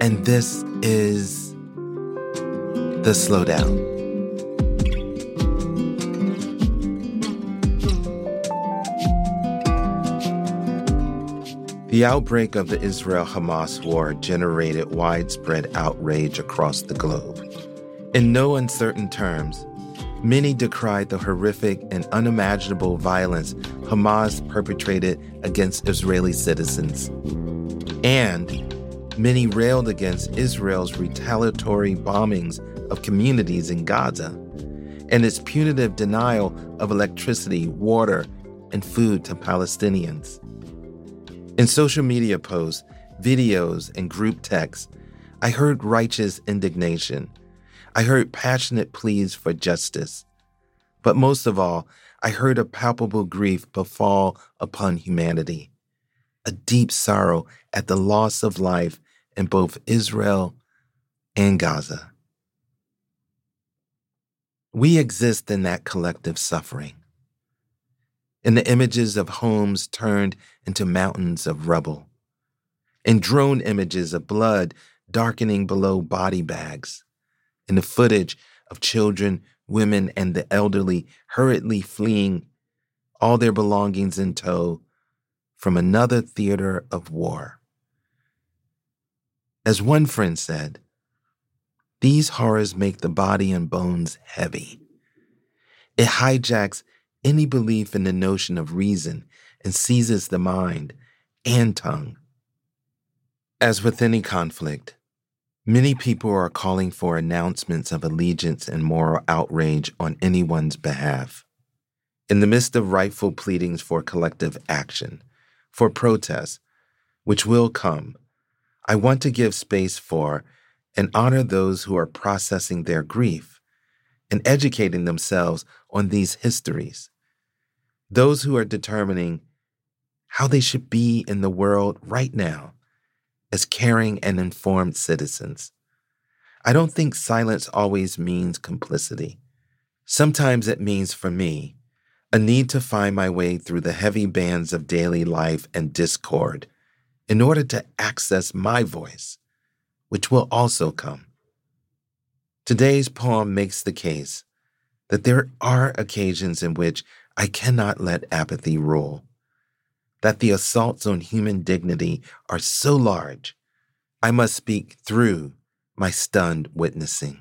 and this is The Slowdown. The outbreak of the Israel Hamas war generated widespread outrage across the globe. In no uncertain terms, many decried the horrific and unimaginable violence Hamas perpetrated against Israeli citizens. And many railed against Israel's retaliatory bombings of communities in Gaza and its punitive denial of electricity, water, and food to Palestinians. In social media posts, videos, and group texts, I heard righteous indignation. I heard passionate pleas for justice. But most of all, I heard a palpable grief befall upon humanity, a deep sorrow at the loss of life in both Israel and Gaza. We exist in that collective suffering in the images of homes turned into mountains of rubble, in drone images of blood darkening below body bags, in the footage of children, women, and the elderly hurriedly fleeing, all their belongings in tow, from another theater of war. As one friend said, these horrors make the body and bones heavy. It hijacks any belief in the notion of reason and seizes the mind and tongue. As with any conflict, many people are calling for announcements of allegiance and moral outrage on anyone's behalf. In the midst of rightful pleadings for collective action, for protest, which will come, I want to give space for and honor those who are processing their grief and educating themselves on these histories. Those who are determining how they should be in the world right now as caring and informed citizens. I don't think silence always means complicity. Sometimes it means, for me, a need to find my way through the heavy bands of daily life and discord in order to access my voice, which will also come. Today's poem makes the case that there are occasions in which I cannot let apathy rule. That the assaults on human dignity are so large, I must speak through my stunned witnessing.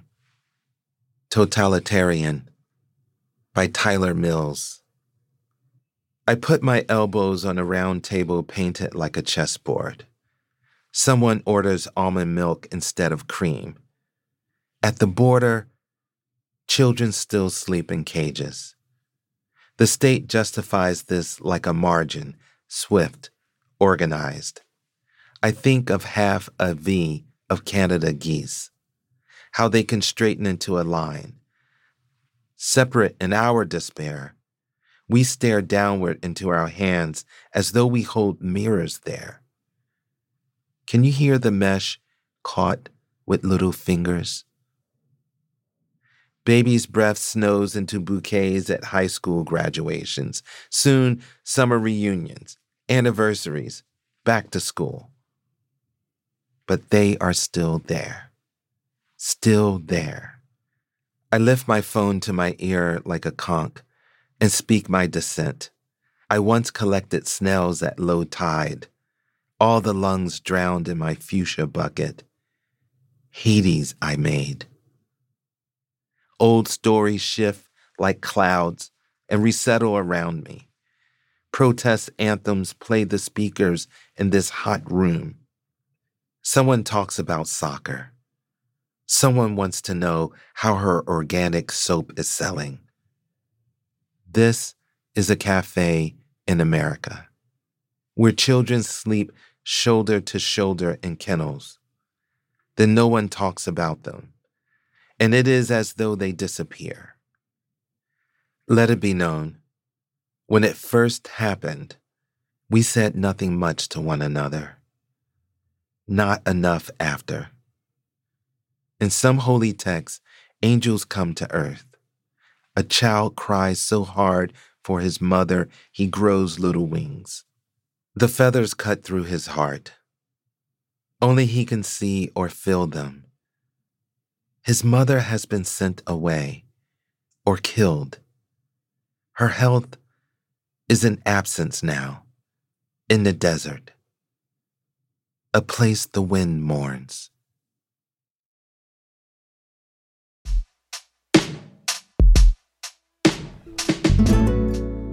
Totalitarian by Tyler Mills. I put my elbows on a round table painted like a chessboard. Someone orders almond milk instead of cream. At the border, children still sleep in cages. The state justifies this like a margin, swift, organized. I think of half a V of Canada geese, how they can straighten into a line. Separate in our despair, we stare downward into our hands as though we hold mirrors there. Can you hear the mesh caught with little fingers? Baby's breath snows into bouquets at high school graduations, soon summer reunions, anniversaries, back to school. But they are still there. Still there. I lift my phone to my ear like a conch and speak my dissent. I once collected snails at low tide, all the lungs drowned in my fuchsia bucket. Hades I made. Old stories shift like clouds and resettle around me. Protest anthems play the speakers in this hot room. Someone talks about soccer. Someone wants to know how her organic soap is selling. This is a cafe in America where children sleep shoulder to shoulder in kennels. then no one talks about them, and it is as though they disappear. Let it be known, when it first happened, we said nothing much to one another. Not enough after. In some holy texts, angels come to earth. A child cries so hard for his mother, he grows little wings. The feathers cut through his heart. Only he can see or feel them. His mother has been sent away or killed. Her health is in absence now, in the desert, a place the wind mourns.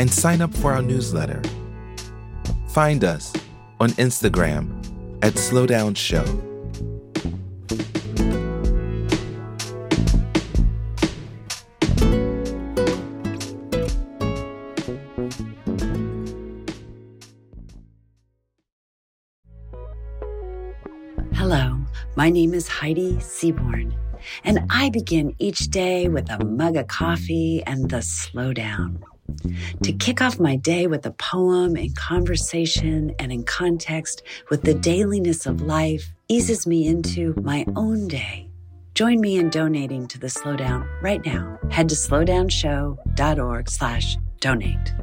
and sign up for our newsletter. Find us on Instagram at Slowdown Show. Hello, my name is Heidi Seaborn, and I begin each day with a mug of coffee and the slowdown. To kick off my day with a poem in conversation and in context with the dailiness of life eases me into my own day. Join me in donating to the Slowdown right now. Head to slowdownshow.org slash donate.